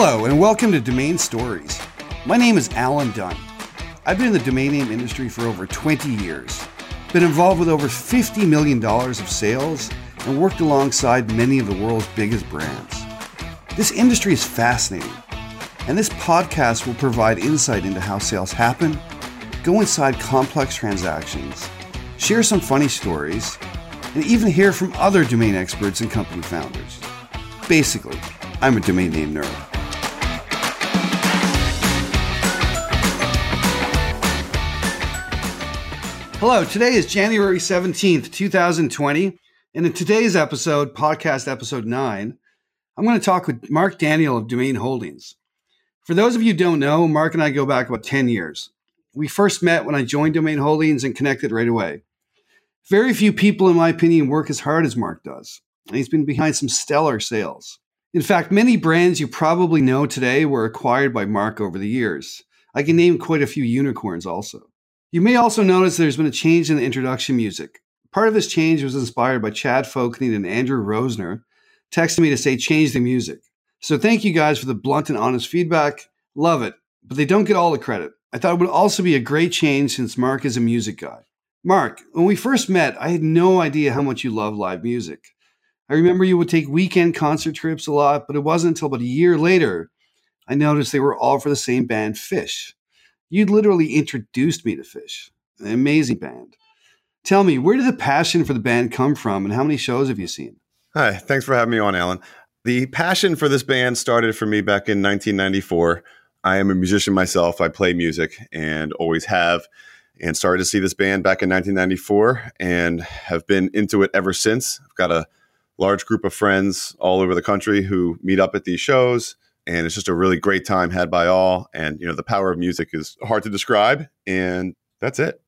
Hello, and welcome to Domain Stories. My name is Alan Dunn. I've been in the domain name industry for over 20 years, been involved with over $50 million of sales, and worked alongside many of the world's biggest brands. This industry is fascinating, and this podcast will provide insight into how sales happen, go inside complex transactions, share some funny stories, and even hear from other domain experts and company founders. Basically, I'm a domain name nerd. Hello, today is January 17th, 2020. And in today's episode, podcast episode 9, I'm going to talk with Mark Daniel of Domain Holdings. For those of you don't know, Mark and I go back about 10 years. We first met when I joined Domain Holdings and connected right away. Very few people, in my opinion, work as hard as Mark does. And he's been behind some stellar sales. In fact, many brands you probably know today were acquired by Mark over the years. I can name quite a few unicorns also. You may also notice there's been a change in the introduction music. Part of this change was inspired by Chad Folkening and Andrew Rosener texting me to say change the music. So thank you guys for the blunt and honest feedback. Love it, but they don't get all the credit. I thought it would also be a great change since Mark is a music guy. Mark, when we first met, I had no idea how much you love live music. I remember you would take weekend concert trips a lot, but it wasn't until about a year later I noticed they were all for the same band, Phish. You literally introduced me to Phish, an amazing band. Tell me, where did the passion for the band come from and how many shows have you seen? Hi, thanks for having me on, Alan. The passion for this band started for me back in 1994. I am a musician myself. I play music and always have, and started to see this band back in 1994 and have been into it ever since. I've got a large group of friends all over the country who meet up at these shows and it's just a really great time had by all. And you know, the power of music is hard to describe, and that's it.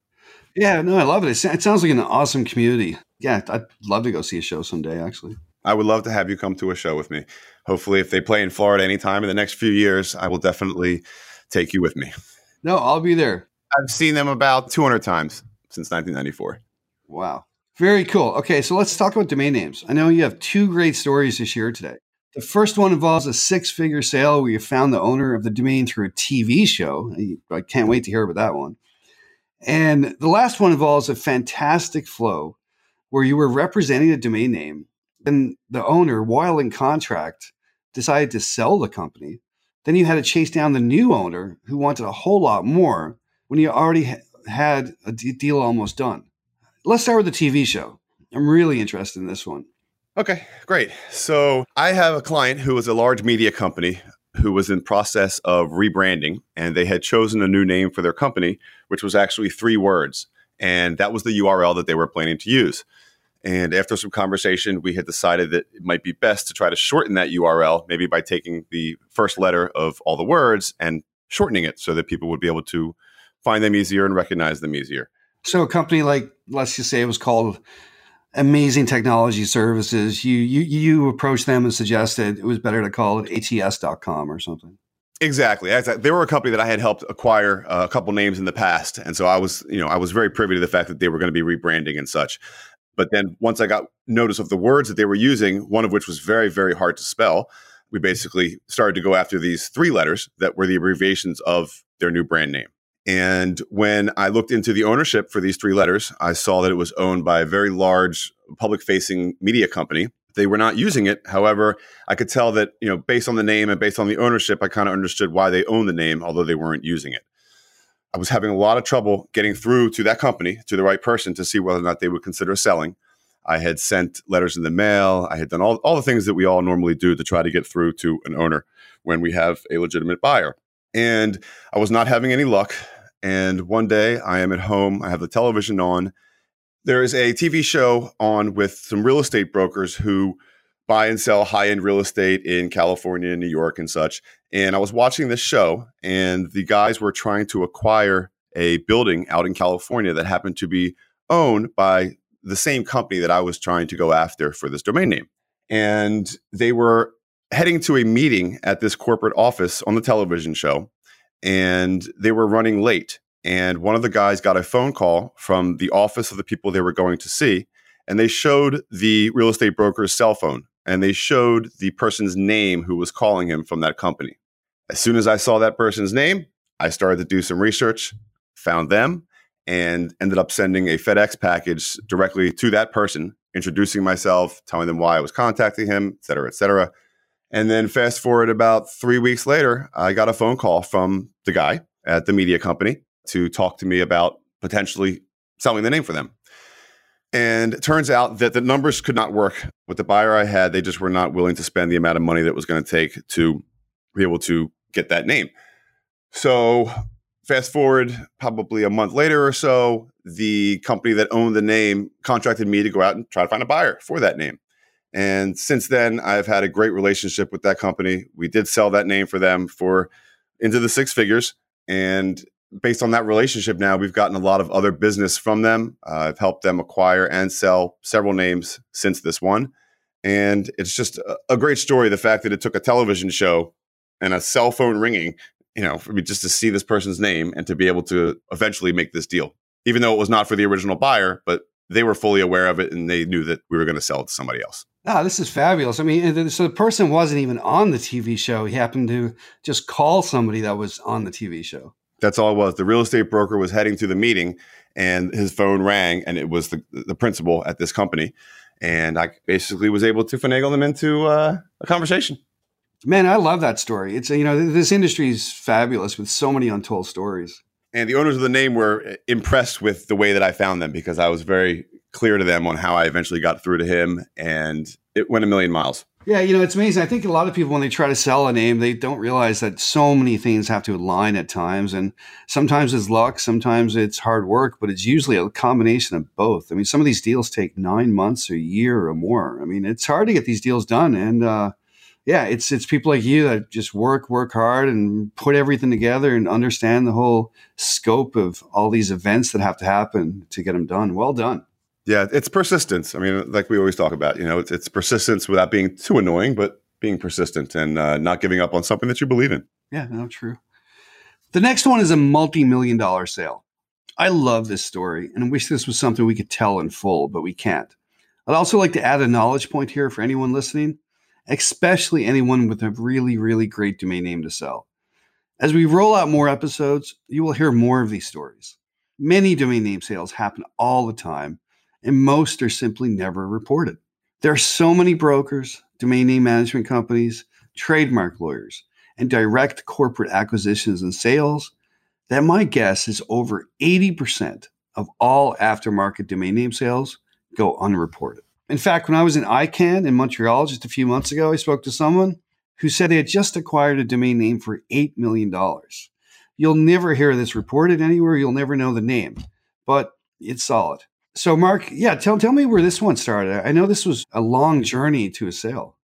Yeah, no, I love it. It sounds like an awesome community. Yeah, I'd love to go see a show someday. Actually, I would love to have you come to a show with me. Hopefully, if they play in Florida anytime in the next few years, I will definitely take you with me. No, I'll be there. I've seen them about 200 times since 1994. Wow. Very cool. Okay, so let's talk about domain names. I know you have two great stories to share today. The first one involves a six figure sale where you found the owner of the domain through a TV show. I can't wait to hear about that one. And the last one involves a fantastic flow where you were representing a domain name and the owner, while in contract, decided to sell the company. Then you had to chase down the new owner who wanted a whole lot more when you already had a deal almost done. Let's start with the TV show. I'm really interested in this one. Okay, great. So I have a client who was a large media company who was in process of rebranding and they had chosen a new name for their company which was actually three words and that was the URL that they were planning to use. And after some conversation, we had decided that it might be best to try to shorten that URL, maybe by taking the first letter of all the words and shortening it so that people would be able to find them easier and recognize them easier. So, a company like, let's just say it was called amazing technology services, you you you approached them and suggested it was better to call it ats.com or something. Exactly. They were a company that I had helped acquire uh, a couple names in the past, and so I was, you know, I was very privy to the fact that they were going to be rebranding and such. But then once I got notice of the words that they were using, one of which was very, very hard to spell, we basically started to go after these three letters that were the abbreviations of their new brand name. And when I looked into the ownership for these three letters, I saw that it was owned by a very large public facing media company. They were not using it. However, I could tell that, you know, based on the name and based on the ownership, I kind of understood why they owned the name, although they weren't using it. I was having a lot of trouble getting through to that company, to the right person to see whether or not they would consider selling. I had sent letters in the mail. I had done all, all the things that we all normally do to try to get through to an owner when we have a legitimate buyer. And I was not having any luck. And one day I am at home, I have the television on. There is a TV show on with some real estate brokers who buy and sell high end real estate in California and New York and such. And I was watching this show, and the guys were trying to acquire a building out in California that happened to be owned by the same company that I was trying to go after for this domain name. And they were heading to a meeting at this corporate office on the television show, and they were running late. And one of the guys got a phone call from the office of the people they were going to see, and they showed the real estate broker's cell phone and they showed the person's name who was calling him from that company. As soon as I saw that person's name, I started to do some research, found them, and ended up sending a FedEx package directly to that person, introducing myself, telling them why I was contacting him, et cetera, et cetera. And then fast forward about three weeks later, I got a phone call from the guy at the media company to talk to me about potentially selling the name for them. And it turns out that the numbers could not work with the buyer I had. They just were not willing to spend the amount of money that was going to take to be able to get that name. So, fast forward probably a month later or so, the company that owned the name contracted me to go out and try to find a buyer for that name. And since then, I've had a great relationship with that company. We did sell that name for them for into the six figures. And based on that relationship now, we've gotten a lot of other business from them. Uh, I've helped them acquire and sell several names since this one. And it's just a, a great story. The fact that it took a television show and a cell phone ringing, you know, for me just to see this person's name and to be able to eventually make this deal, even though it was not for the original buyer, but they were fully aware of it and they knew that we were going to sell it to somebody else. Ah, this is fabulous. I mean, so the person wasn't even on the TV show. He happened to just call somebody that was on the TV show. That's all it was. The real estate broker was heading to the meeting and his phone rang and it was the, the principal at this company. And I basically was able to finagle them into uh, a conversation. Man, I love that story. It's, you know, this industry is fabulous with so many untold stories. And the owners of the name were impressed with the way that I found them because I was very clear to them on how I eventually got through to him. And it went a million miles. Yeah, you know, it's amazing. I think a lot of people, when they try to sell a name, they don't realize that so many things have to align at times. And sometimes it's luck, sometimes it's hard work, but it's usually a combination of both. I mean, some of these deals take nine months, a year, or more. I mean, it's hard to get these deals done. And uh, yeah, it's it's people like you that just work, work hard, and put everything together and understand the whole scope of all these events that have to happen to get them done. Well done. Yeah, it's persistence. I mean, like we always talk about, you know, it's, it's persistence without being too annoying, but being persistent and uh, not giving up on something that you believe in. Yeah, no, true. The next one is a multi million dollar sale. I love this story and I wish this was something we could tell in full, but we can't. I'd also like to add a knowledge point here for anyone listening, especially anyone with a really, really great domain name to sell. As we roll out more episodes, you will hear more of these stories. Many domain name sales happen all the time, and most are simply never reported. There are so many brokers, domain name management companies, trademark lawyers, and direct corporate acquisitions and sales that my guess is over 80% of all aftermarket domain name sales go unreported. In fact, when I was in ICANN in Montreal just a few months ago, I spoke to someone who said they had just acquired a domain name for $8 million. You'll never hear this reported anywhere. You'll never know the name, but it's solid. So, Mark, yeah, tell tell me where this one started. I know this was a long journey to a sale.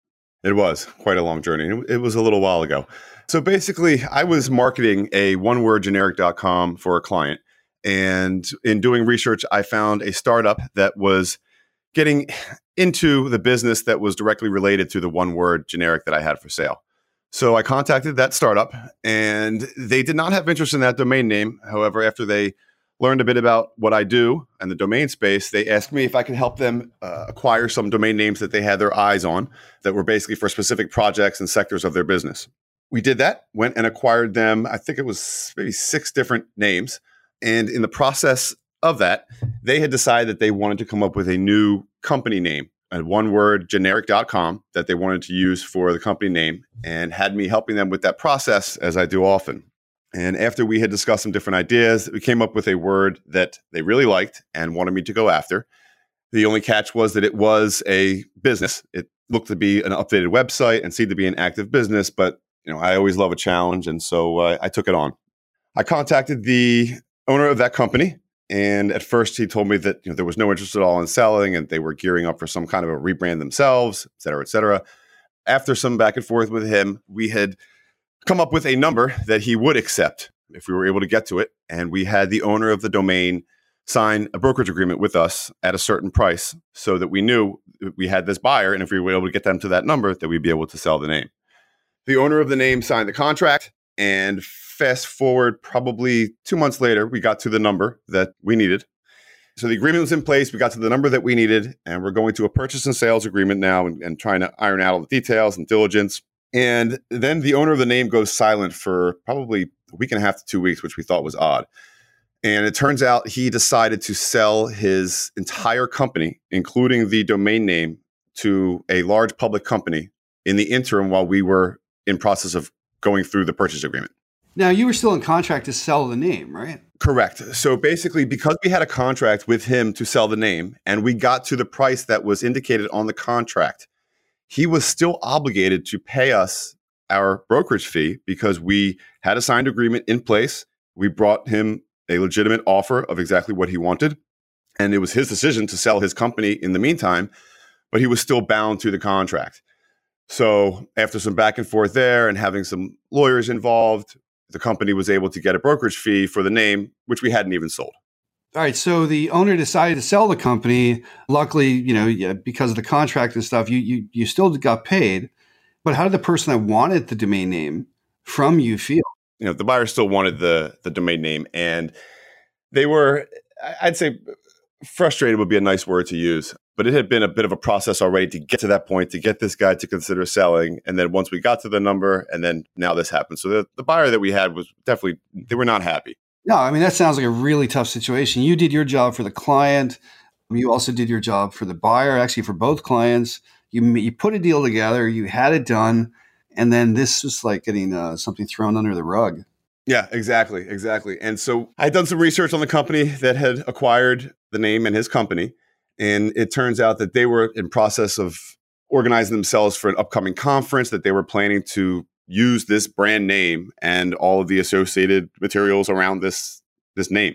It was quite a long journey. It was a little while ago. So basically, I was marketing a onewordgeneric.com for a client. And in doing research, I found a startup that was getting into the business that was directly related to the one word generic that I had for sale. So I contacted that startup and they did not have interest in that domain name. However, after they learned a bit about what I do and the domain space, they asked me if I could help them uh, acquire some domain names that they had their eyes on that were basically for specific projects and sectors of their business. We did that, went and acquired them. I think it was maybe six different names. And in the process of that, they had decided that they wanted to come up with a new company name, a one word generic.com that they wanted to use for the company name and had me helping them with that process as I do often. And after we had discussed some different ideas, we came up with a word that they really liked and wanted me to go after. The only catch was that it was a business. It looked to be an updated website and seemed to be an active business, but you know, I always love a challenge, and so uh, I took it on. I contacted the owner of that company, and at first he told me that you know, there was no interest at all in selling, and they were gearing up for some kind of a rebrand themselves, et cetera, et cetera. After some back and forth with him, we had come up with a number that he would accept if we were able to get to it. And we had the owner of the domain sign a brokerage agreement with us at a certain price so that we knew we had this buyer. And if we were able to get them to that number, that we'd be able to sell the name. The owner of the name signed the contract. And fast forward probably two months later, we got to the number that we needed. So the agreement was in place. We got to the number that we needed, and we're going to a purchase and sales agreement now and, and trying to iron out all the details and diligence And then the owner of the name goes silent for probably a week and a half to two weeks, which we thought was odd. And it turns out he decided to sell his entire company, including the domain name, to a large public company in the interim while we were in process of going through the purchase agreement. Now you were still in contract to sell the name, right? Correct. So basically, because we had a contract with him to sell the name and we got to the price that was indicated on the contract, he was still obligated to pay us our brokerage fee because we had a signed agreement in place. We brought him a legitimate offer of exactly what he wanted. And it was his decision to sell his company in the meantime, but he was still bound to the contract. So after some back and forth there and having some lawyers involved, the company was able to get a brokerage fee for the name, which we hadn't even sold. All right, so the owner decided to sell the company. Luckily, you know, because of the contract and stuff, you you you still got paid. But how did the person that wanted the domain name from you feel? You know, the buyer still wanted the the domain name, and they were, I'd say, frustrated would be a nice word to use. But it had been a bit of a process already to get to that point, to get this guy to consider selling. And then once we got to the number, and then now this happened. So the, the buyer that we had was definitely, they were not happy. No, I mean, that sounds like a really tough situation. You did your job for the client. You also did your job for the buyer, actually, for both clients. You, you put a deal together, you had it done. And then this was like getting uh, something thrown under the rug. Yeah, exactly, exactly. And so I had done some research on the company that had acquired the name and his company, and it turns out that they were in process of organizing themselves for an upcoming conference that they were planning to use this brand name and all of the associated materials around this this name.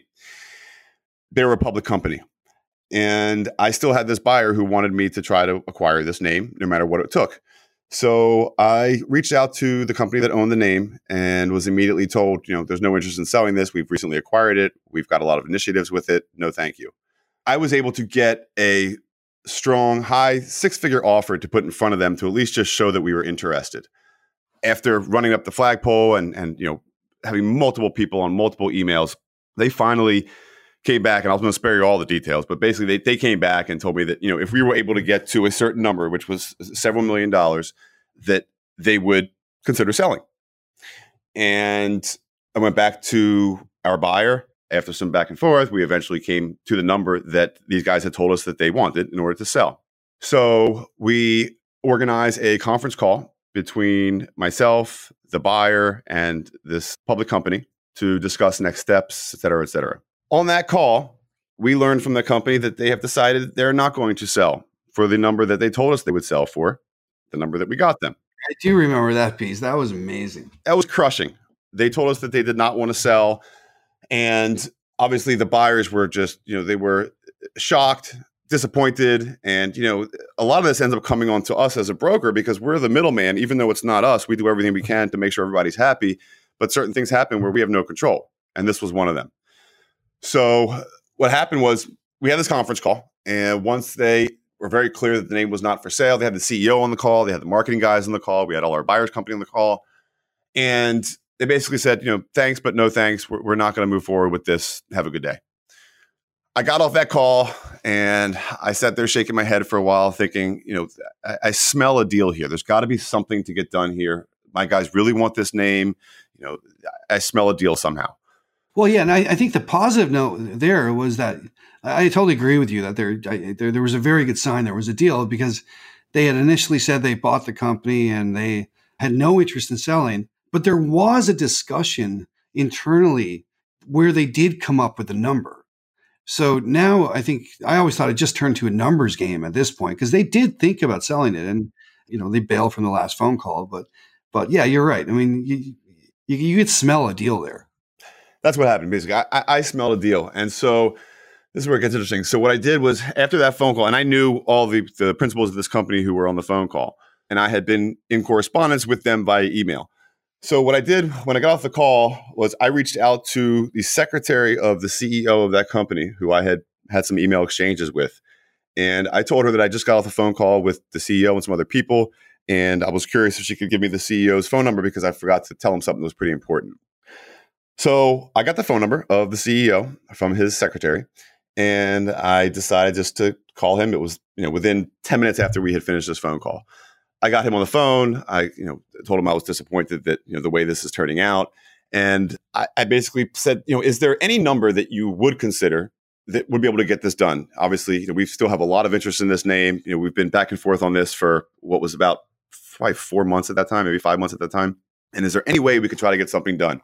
They were a public company. And I still had this buyer who wanted me to try to acquire this name no matter what it took. So I reached out to the company that owned the name and was immediately told, you know, there's no interest in selling this. We've recently acquired it. We've got a lot of initiatives with it. No, thank you. I was able to get a strong, high six figure offer to put in front of them to at least just show that we were interested. After running up the flagpole and, and you know, having multiple people on multiple emails, they finally came back and I was going to spare you all the details, but basically they, they came back and told me that, you know, if we were able to get to a certain number, which was several million dollars, that they would consider selling. And I went back to our buyer after some back and forth, we eventually came to the number that these guys had told us that they wanted in order to sell. So we organized a conference call between myself, the buyer, and this public company to discuss next steps, et cetera, et cetera. On that call, we learned from the company that they have decided they're not going to sell for the number that they told us they would sell for, the number that we got them. I do remember that piece. That was amazing. That was crushing. They told us that they did not want to sell and obviously the buyers were just, you know, they were shocked, disappointed. And, you know, a lot of this ends up coming on to us as a broker because we're the middleman, even though it's not us. We do everything we can to make sure everybody's happy. But certain things happen where we have no control. And this was one of them. So what happened was we had this conference call. And once they were very clear that the name was not for sale, they had the CEO on the call, they had the marketing guys on the call, we had all our buyers company on the call. And they basically said, you know, thanks, but no thanks. We're, we're not going to move forward with this. Have a good day. I got off that call and I sat there shaking my head for a while, thinking, you know, I, I smell a deal here. There's got to be something to get done here. My guys really want this name. You know, I smell a deal somehow. Well, yeah, and I, I think the positive note there was that I totally agree with you that there, I, there there was a very good sign there was a deal because they had initially said they bought the company and they had no interest in selling but there was a discussion internally where they did come up with a number. So now I think I always thought it just turned to a numbers game at this point because they did think about selling it and you know they bailed from the last phone call but but yeah you're right I mean you you, you could smell a deal there. That's what happened basically. I, I, I smelled a deal and so this is where it gets interesting. So what I did was after that phone call and I knew all the the principals of this company who were on the phone call and I had been in correspondence with them by email. So what I did when I got off the call was I reached out to the secretary of the CEO of that company, who I had had some email exchanges with, and I told her that I just got off the phone call with the CEO and some other people, and I was curious if she could give me the CEO's phone number because I forgot to tell him something that was pretty important. So I got the phone number of the CEO from his secretary, and I decided just to call him. It was you know within ten minutes after we had finished this phone call. I got him on the phone. I, you know, told him I was disappointed that, you know, the way this is turning out. And I, I basically said, you know, is there any number that you would consider that would be able to get this done? Obviously, you know, we still have a lot of interest in this name. You know, we've been back and forth on this for what was about five, four months at that time, maybe five months at that time. And is there any way we could try to get something done?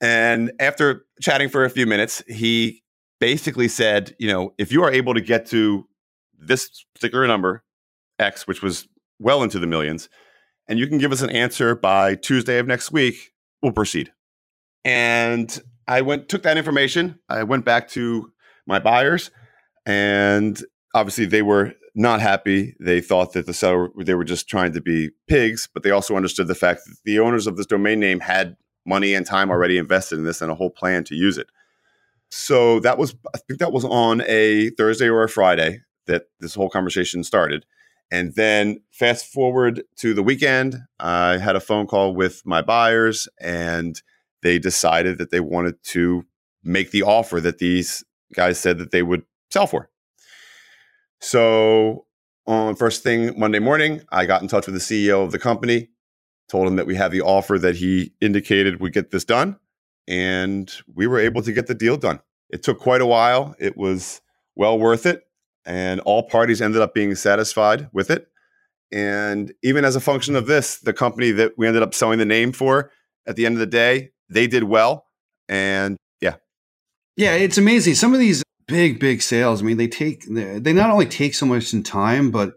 And after chatting for a few minutes, he basically said, you know, if you are able to get to this particular number, X, which was well into the millions, and you can give us an answer by Tuesday of next week, we'll proceed. And I went took that information. I went back to my buyers, and obviously they were not happy. They thought that the seller they were just trying to be pigs, but they also understood the fact that the owners of this domain name had money and time already invested in this and a whole plan to use it. So that was I think that was on a Thursday or a Friday that this whole conversation started. And then fast forward to the weekend, I had a phone call with my buyers and they decided that they wanted to make the offer that these guys said that they would sell for. So on first thing Monday morning, I got in touch with the CEO of the company, told him that we have the offer that he indicated would get this done, and we were able to get the deal done. It took quite a while. It was well worth it, and all parties ended up being satisfied with it. And even as a function of this, the company that we ended up selling the name for at the end of the day, they did well. And yeah. Yeah, it's amazing. Some of these big, big sales, I mean, they take, they not only take so much in time, but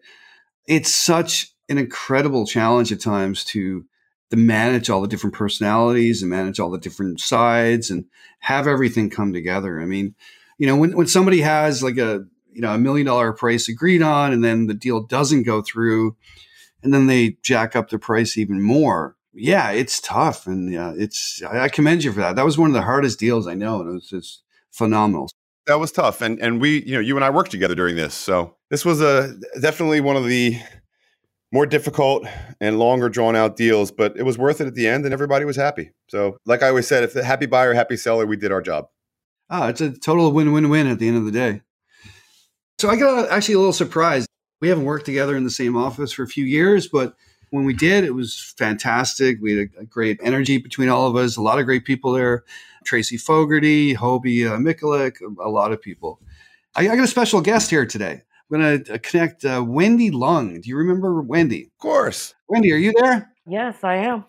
it's such an incredible challenge at times to to manage all the different personalities and manage all the different sides and have everything come together. I mean, you know, when when somebody has like a you know a million dollar price agreed on and then the deal doesn't go through and then they jack up the price even more yeah it's tough and yeah it's i commend you for that that was one of the hardest deals i know and it was just phenomenal that was tough and and we you know you and i worked together during this so this was a definitely one of the more difficult and longer drawn out deals, but it was worth it at the end and everybody was happy. So, like I always said, if the happy buyer, happy seller, we did our job. Ah, it's a total win win win at the end of the day. So, I got actually a little surprised. We haven't worked together in the same office for a few years, but when we did, it was fantastic. We had a, a great energy between all of us, a lot of great people there. Tracy Fogarty, Hobie uh, Mikulik, a, a lot of people. I, I got a special guest here today. I'm going to uh, connect uh, Wendy Lung. Do you remember Wendy? Of course. Wendy, are you there? Yes, I am.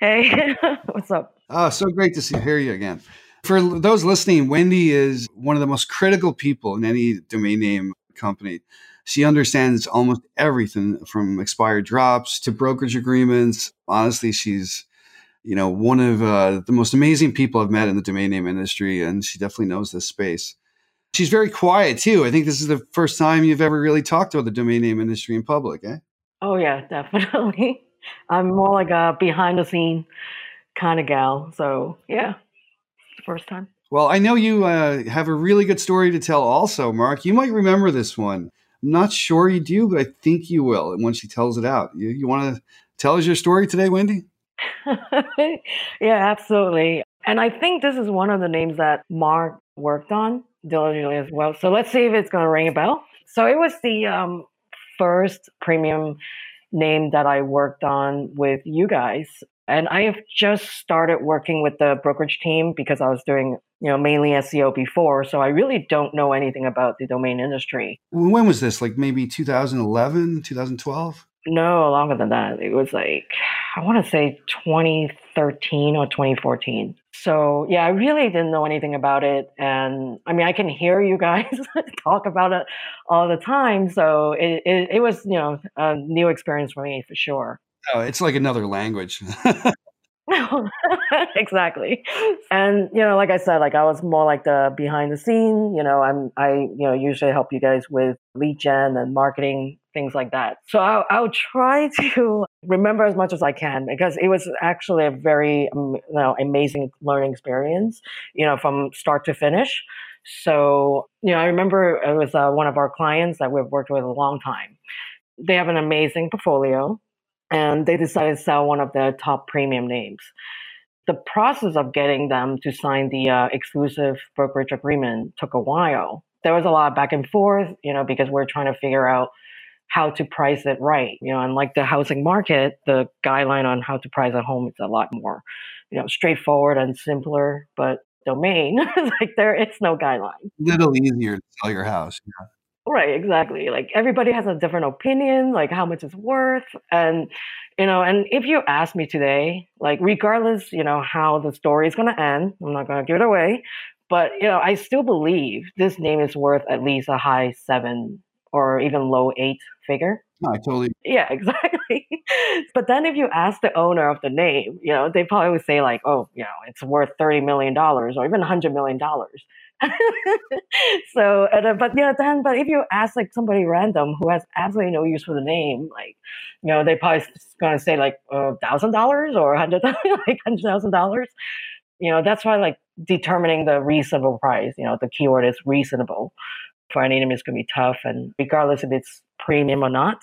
Hey, what's up? Oh, so great to see hear you again. For those listening, Wendy is one of the most critical people in any domain name company. She understands almost everything from expired drops to brokerage agreements. Honestly, she's you know one of uh, the most amazing people I've met in the domain name industry, and she definitely knows this space. She's very quiet too. I think this is the first time you've ever really talked about the domain name industry in public, eh? Oh yeah, definitely. I'm more like a behind the scene kind of gal. So yeah, first time. Well, I know you uh, have a really good story to tell. Also, Mark, you might remember this one. I'm not sure you do, but I think you will. When she tells it out, you, you want to tell us your story today, Wendy? yeah, absolutely. And I think this is one of the names that Mark worked on diligently as well. So let's see if it's going to ring a bell. So it was the um, first premium name that I worked on with you guys. And I have just started working with the brokerage team because I was doing, you know, mainly SEO before. So I really don't know anything about the domain industry. When was this? Like maybe 2011, 2012? No, longer than that. It was like, I want to say 2013 or 2014. So, yeah, I really didn't know anything about it. And I mean, I can hear you guys talk about it all the time. So it, it, it, was, you know, a new experience for me for sure. Oh, it's like another language. exactly. And, you know, like I said, like I was more like the behind the scene, you know, I'm, I, you know, usually help you guys with lead gen and marketing, things like that. So I'll, I'll try to remember as much as I can because it was actually a very, um, you know, amazing learning experience, you know, from start to finish. So, you know, I remember it was uh, one of our clients that we've worked with a long time. They have an amazing portfolio and they decided to sell one of their top premium names. The process of getting them to sign the uh, exclusive brokerage agreement took a while. There was a lot of back and forth, you know, because we're trying to figure out how to price it right. You know, and like the housing market, the guideline on how to price a home is a lot more, you know, straightforward and simpler. But domain, like there, it's no guideline. Little easier to sell your house. Yeah. Right, exactly. Like everybody has a different opinion, like how much it's worth. And, you know, and if you ask me today, like regardless, you know, how the story is going to end, I'm not going to give it away, but, you know, I still believe this name is worth at least a high seven or even low eight figure. No, I totally. Yeah, exactly. but then if you ask the owner of the name, you know, they probably would say like, oh, you know, it's worth $30 million or even $100 million. so, uh, but yeah, then, but if you ask like somebody random who has absolutely no use for the name, like, you know, they probably gonna say like a thousand dollars or a hundred, like hundred thousand dollars. You know, that's why like determining the reasonable price. You know, the keyword is reasonable for any name is gonna be tough, and regardless if it's premium or not.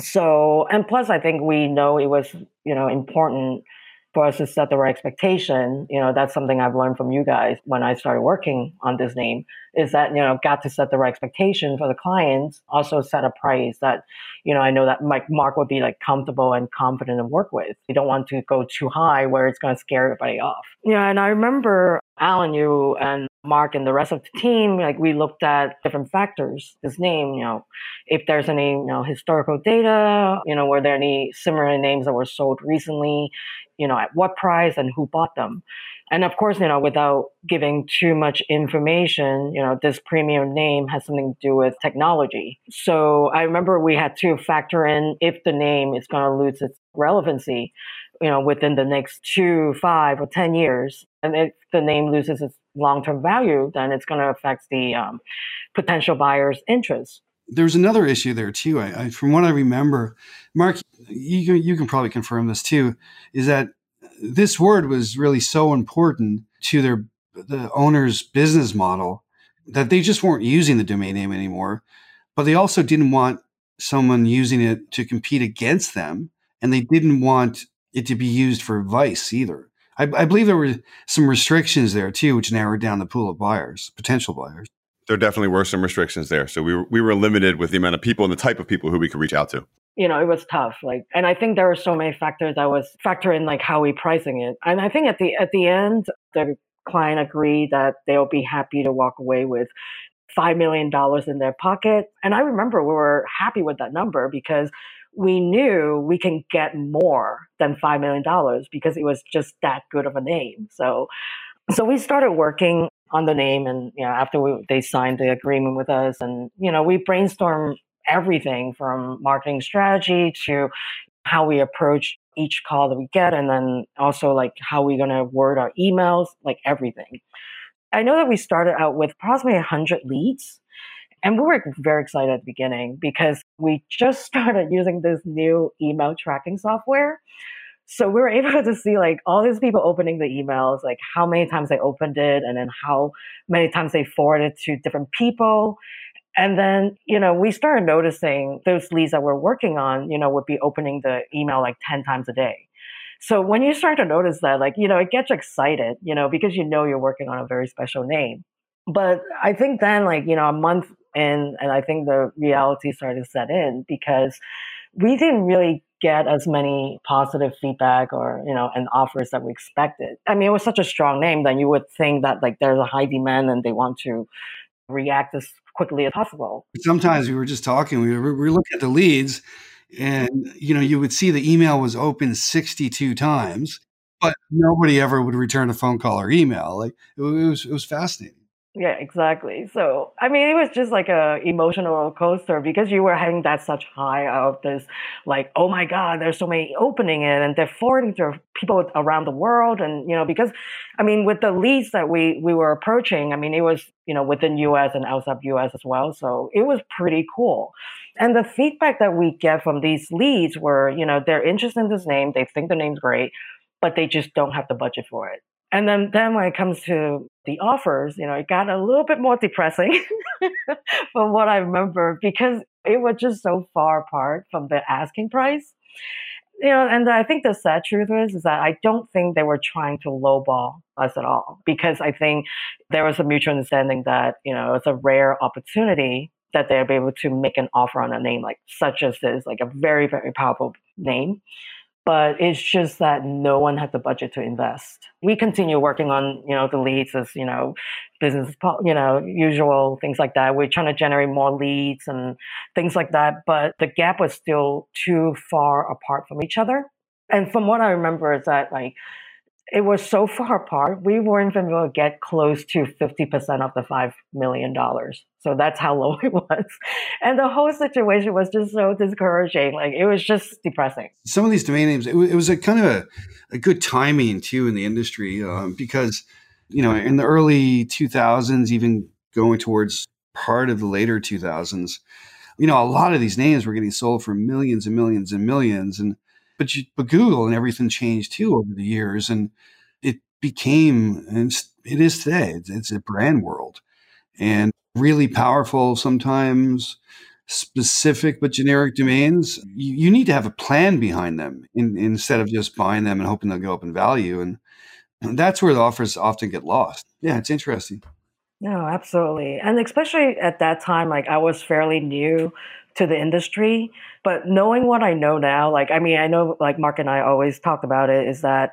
So, and plus, I think we know it was you know important for us to set the right expectation, you know, that's something I've learned from you guys when I started working on this name is that, you know, got to set the right expectation for the clients, also set a price that, you know, I know that Mike Mark would be like comfortable and confident to work with. You don't want to go too high where it's going to scare everybody off. Yeah. And I remember Alan, you and Mark and the rest of the team, like we looked at different factors. This name, you know, if there's any, you know, historical data, you know, were there any similar names that were sold recently, you know, at what price and who bought them. And of course, you know, without giving too much information, you know, this premium name has something to do with technology. So I remember we had to factor in if the name is going to lose its relevancy, you know, within the next two, five, or 10 years. And if the name loses its long term value, then it's going to affect the um, potential buyer's interest. There's another issue there too. I, I, from what I remember, Mark, you can, you can probably confirm this too, is that this word was really so important to their the owner's business model that they just weren't using the domain name anymore. But they also didn't want someone using it to compete against them, and they didn't want it to be used for vice either. I, I believe there were some restrictions there too, which narrowed down the pool of buyers, potential buyers. There definitely were some restrictions there, so we were, we were limited with the amount of people and the type of people who we could reach out to you know, it was tough. Like, and I think there were so many factors that was factor in like how we pricing it. And I think at the at the end, the client agreed that they'll be happy to walk away with five million dollars in their pocket. And I remember we were happy with that number because we knew we can get more than five million dollars because it was just that good of a name. So, so we started working on the name, and you know, after we, they signed the agreement with us, and you know, we brainstorm everything from marketing strategy to how we approach each call that we get and then also like how we're going to word our emails like everything. I know that we started out with approximately 100 leads and we were very excited at the beginning because we just started using this new email tracking software so we were able to see like all these people opening the emails like how many times they opened it and then how many times they forwarded to different people and then, you know, we started noticing those leads that we're working on, you know, would be opening the email like 10 times a day. So when you start to notice that, like, you know, it gets excited, you know, because you know you're working on a very special name. But I think then, like, you know, a month in, and I think the reality started to set in because we didn't really get as many positive feedback or you know and offers that we expected i mean it was such a strong name that you would think that like there's a high demand and they want to react as quickly as possible. Sometimes we were just talking, we were, we were looking at the leads, and you know, you would see the email was open 62 times, but nobody ever would return a phone call or email. Like it was, it was fascinating. Yeah, exactly. So, I mean, it was just like a emotional roller coaster because you were having that such high of this, like, oh my God, there's so many opening it and they're forwarding to people around the world. And, you know, because, I mean, with the leads that we, we were approaching, I mean, it was, you know, within US and outside US as well. So it was pretty cool. And the feedback that we get from these leads were, you know, they're interested in this name. They think the name's great, but they just don't have the budget for it. And then, then when it comes to the offers, you know, it got a little bit more depressing from what I remember because it was just so far apart from the asking price. You know, and I think the sad truth is, is that I don't think they were trying to lowball us at all because I think there was a mutual understanding that, you know, it's a rare opportunity that they'd be able to make an offer on a name like such as this, like a very, very powerful name. But it's just that no one had the budget to invest. We continue working on, you know, the leads as, you know, business, you know, usual things like that. We're trying to generate more leads and things like that. But the gap was still too far apart from each other. And from what I remember is that like it was so far apart, we weren't even going to get close to 50% of the $5 million. So that's how low it was. And the whole situation was just so discouraging. Like it was just depressing. Some of these domain names, it, w- it was a kind of a, a, good timing too in the industry um, because, you know, in the early 2000s, even going towards part of the later 2000s, you know, a lot of these names were getting sold for millions and millions and millions. And but, you, but Google and everything changed too over the years, and it became and it is today. It's, it's a brand world, and really powerful sometimes specific but generic domains, you, you, need to have a plan behind them in, instead of just buying them and hoping they'll go up in value. And, and, that's where the offers often get lost. Yeah, it's interesting. No, absolutely. And especially at that time, like I was fairly new to the industry. But knowing what I know now, like, I mean, I know like Mark and I always talk about it is that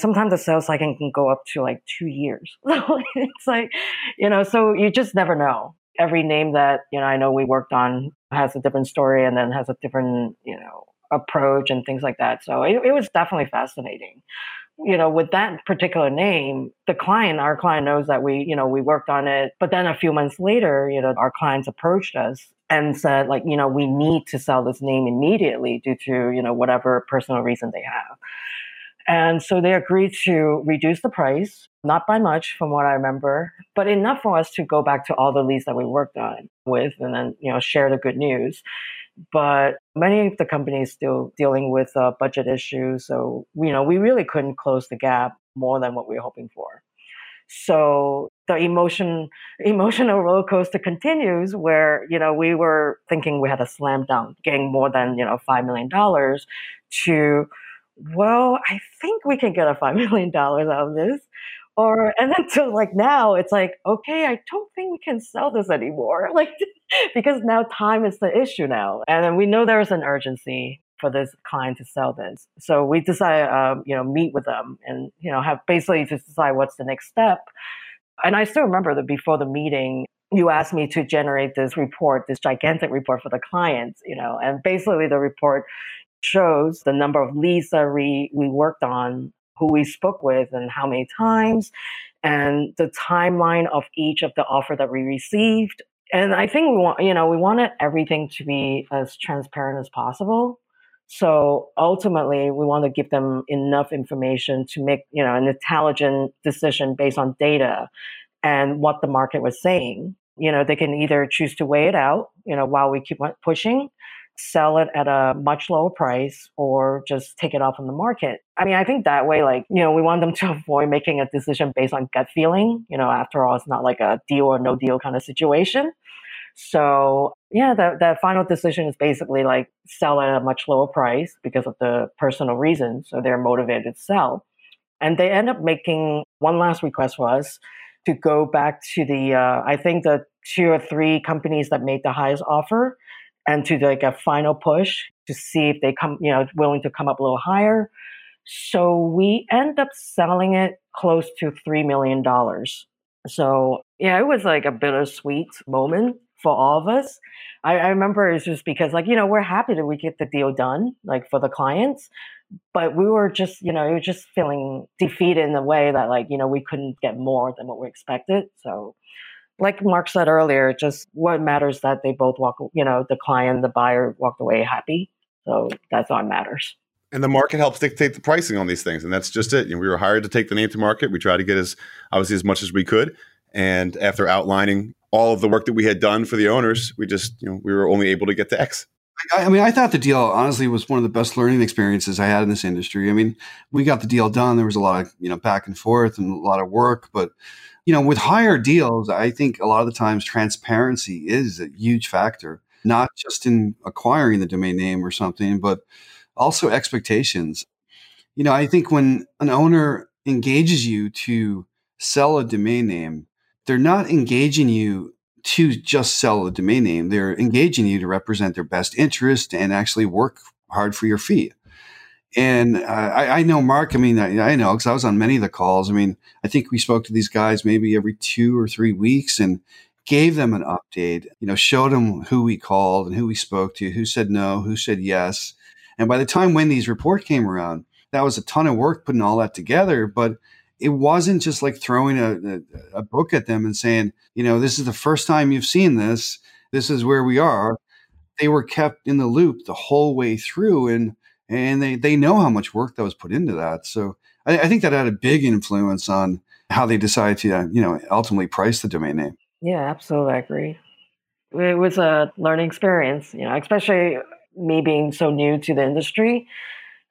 sometimes the sales cycle can go up to like two years. it's like, you know, so you just never know. Every name that, you know, I know we worked on has a different story and then has a different, you know, approach and things like that. So it, it was definitely fascinating you know, with that particular name, the client, our client knows that we, you know, we worked on it. But then a few months later, you know, our clients approached us and said, like, you know, we need to sell this name immediately due to, you know, whatever personal reason they have. And so they agreed to reduce the price, not by much from what I remember, but enough for us to go back to all the leads that we worked on with and then, you know, share the good news but many of the companies still dealing with uh, budget issues. So, you know, we really couldn't close the gap more than what we were hoping for. So the emotion, emotional roller coaster continues where, you know, we were thinking we had a slam dunk, getting more than, you know, $5 million to, well, I think we can get a $5 million out of this. Or and then to like now it's like okay i don't think we can sell this anymore. Like because now time is the issue now. And then we know there's an urgency for this client to sell this so we decided um, you know meet with them and you know have basically to decide what's the next step and i still remember that before the meeting you asked me to generate this report this gigantic report for the clients you know and basically the report shows the number of leads that we, we worked on who we spoke with and how many times, and the timeline of each of the offer that we received. And I think we want, you know, we wanted everything to be as transparent as possible. So ultimately, we want to give them enough information to make, you know, an intelligent decision based on data and what the market was saying. You know, they can either choose to weigh it out, you know, while we keep pushing, sell it at a much lower price or just take it off from the market. I mean, I think that way, like, you know, we want them to avoid making a decision based on gut feeling. You know, after all, it's not like a deal or no deal kind of situation. So yeah, the, the final decision is basically like sell at a much lower price because of the personal reasons. So they're motivated to sell. And they end up making one last request for us to go back to the, uh, I think the two or three companies that made the highest offer and to like a final push to see if they come, you know, willing to come up a little higher. So we end up selling it close to $3 million. So yeah, it was like a bittersweet moment for all of us. I, I remember it's just because like, you know, we're happy that we get the deal done, like for the clients, but we were just, you know, we were just feeling defeated in a way that like, you know, we couldn't get more than what we expected. So like Mark said earlier, just what matters that they both walk, you know, the client, the buyer walked away happy. So that's all matters. And the market helps dictate the pricing on these things, and that's just it. You know, we were hired to take the name to market. We tried to get as obviously as much as we could, and after outlining all of the work that we had done for the owners, we just you know we were only able to get to X. I mean, I thought the deal honestly was one of the best learning experiences I had in this industry. I mean, we got the deal done. There was a lot of you know back and forth and a lot of work, but you know, with higher deals, I think a lot of the times transparency is a huge factor, not just in acquiring the domain name or something, but also expectations. You know, I think when an owner engages you to sell a domain name, they're not engaging you to just sell a domain name. They're engaging you to represent their best interest and actually work hard for your fee. And uh, I, I, know Mark. I mean, I, I know because I was on many of the calls. I mean, I think we spoke to these guys maybe every two or three weeks and gave them an update. You know, showed them who we called and who we spoke to, who said no, who said yes. And by the time Wendy's report came around, that was a ton of work putting all that together. But it wasn't just like throwing a, a, a book at them and saying, you know, this is the first time you've seen this. This is where we are. They were kept in the loop the whole way through, and and they they know how much work that was put into that. So I, I think that had a big influence on how they decided to, uh, you know, ultimately price the domain name. Yeah, absolutely, I agree. It was a learning experience, you know, especially me being so new to the industry.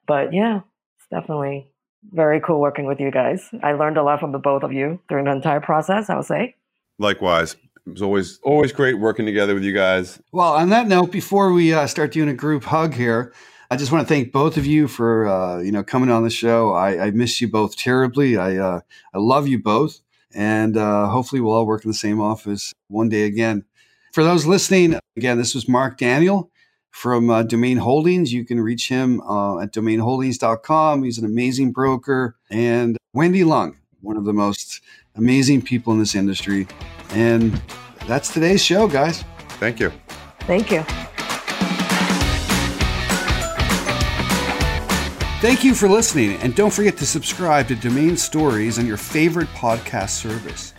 But yeah, it's definitely very cool working with you guys. I learned a lot from the both of you during the entire process, I would say. Likewise. It was always always great working together with you guys. Well, on that note, before we uh, start doing a group hug here, I just want to thank both of you for uh, you know coming on the show. I, I miss you both terribly. I uh, I love you both, and uh, hopefully we'll all work in the same office one day again. For those listening, again, this was Mark Daniel from uh, Domain Holdings. You can reach him uh, at domainholdings.com. He's an amazing broker. And Wendy Lung, one of the most amazing people in this industry. And that's today's show, guys. Thank you. Thank you. Thank you for listening, and don't forget to subscribe to Domain Stories on your favorite podcast service.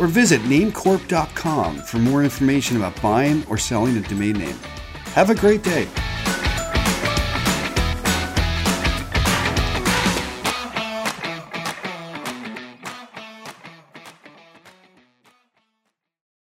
Or visit namecorp.com for more information about buying or selling a domain name. Have a great day.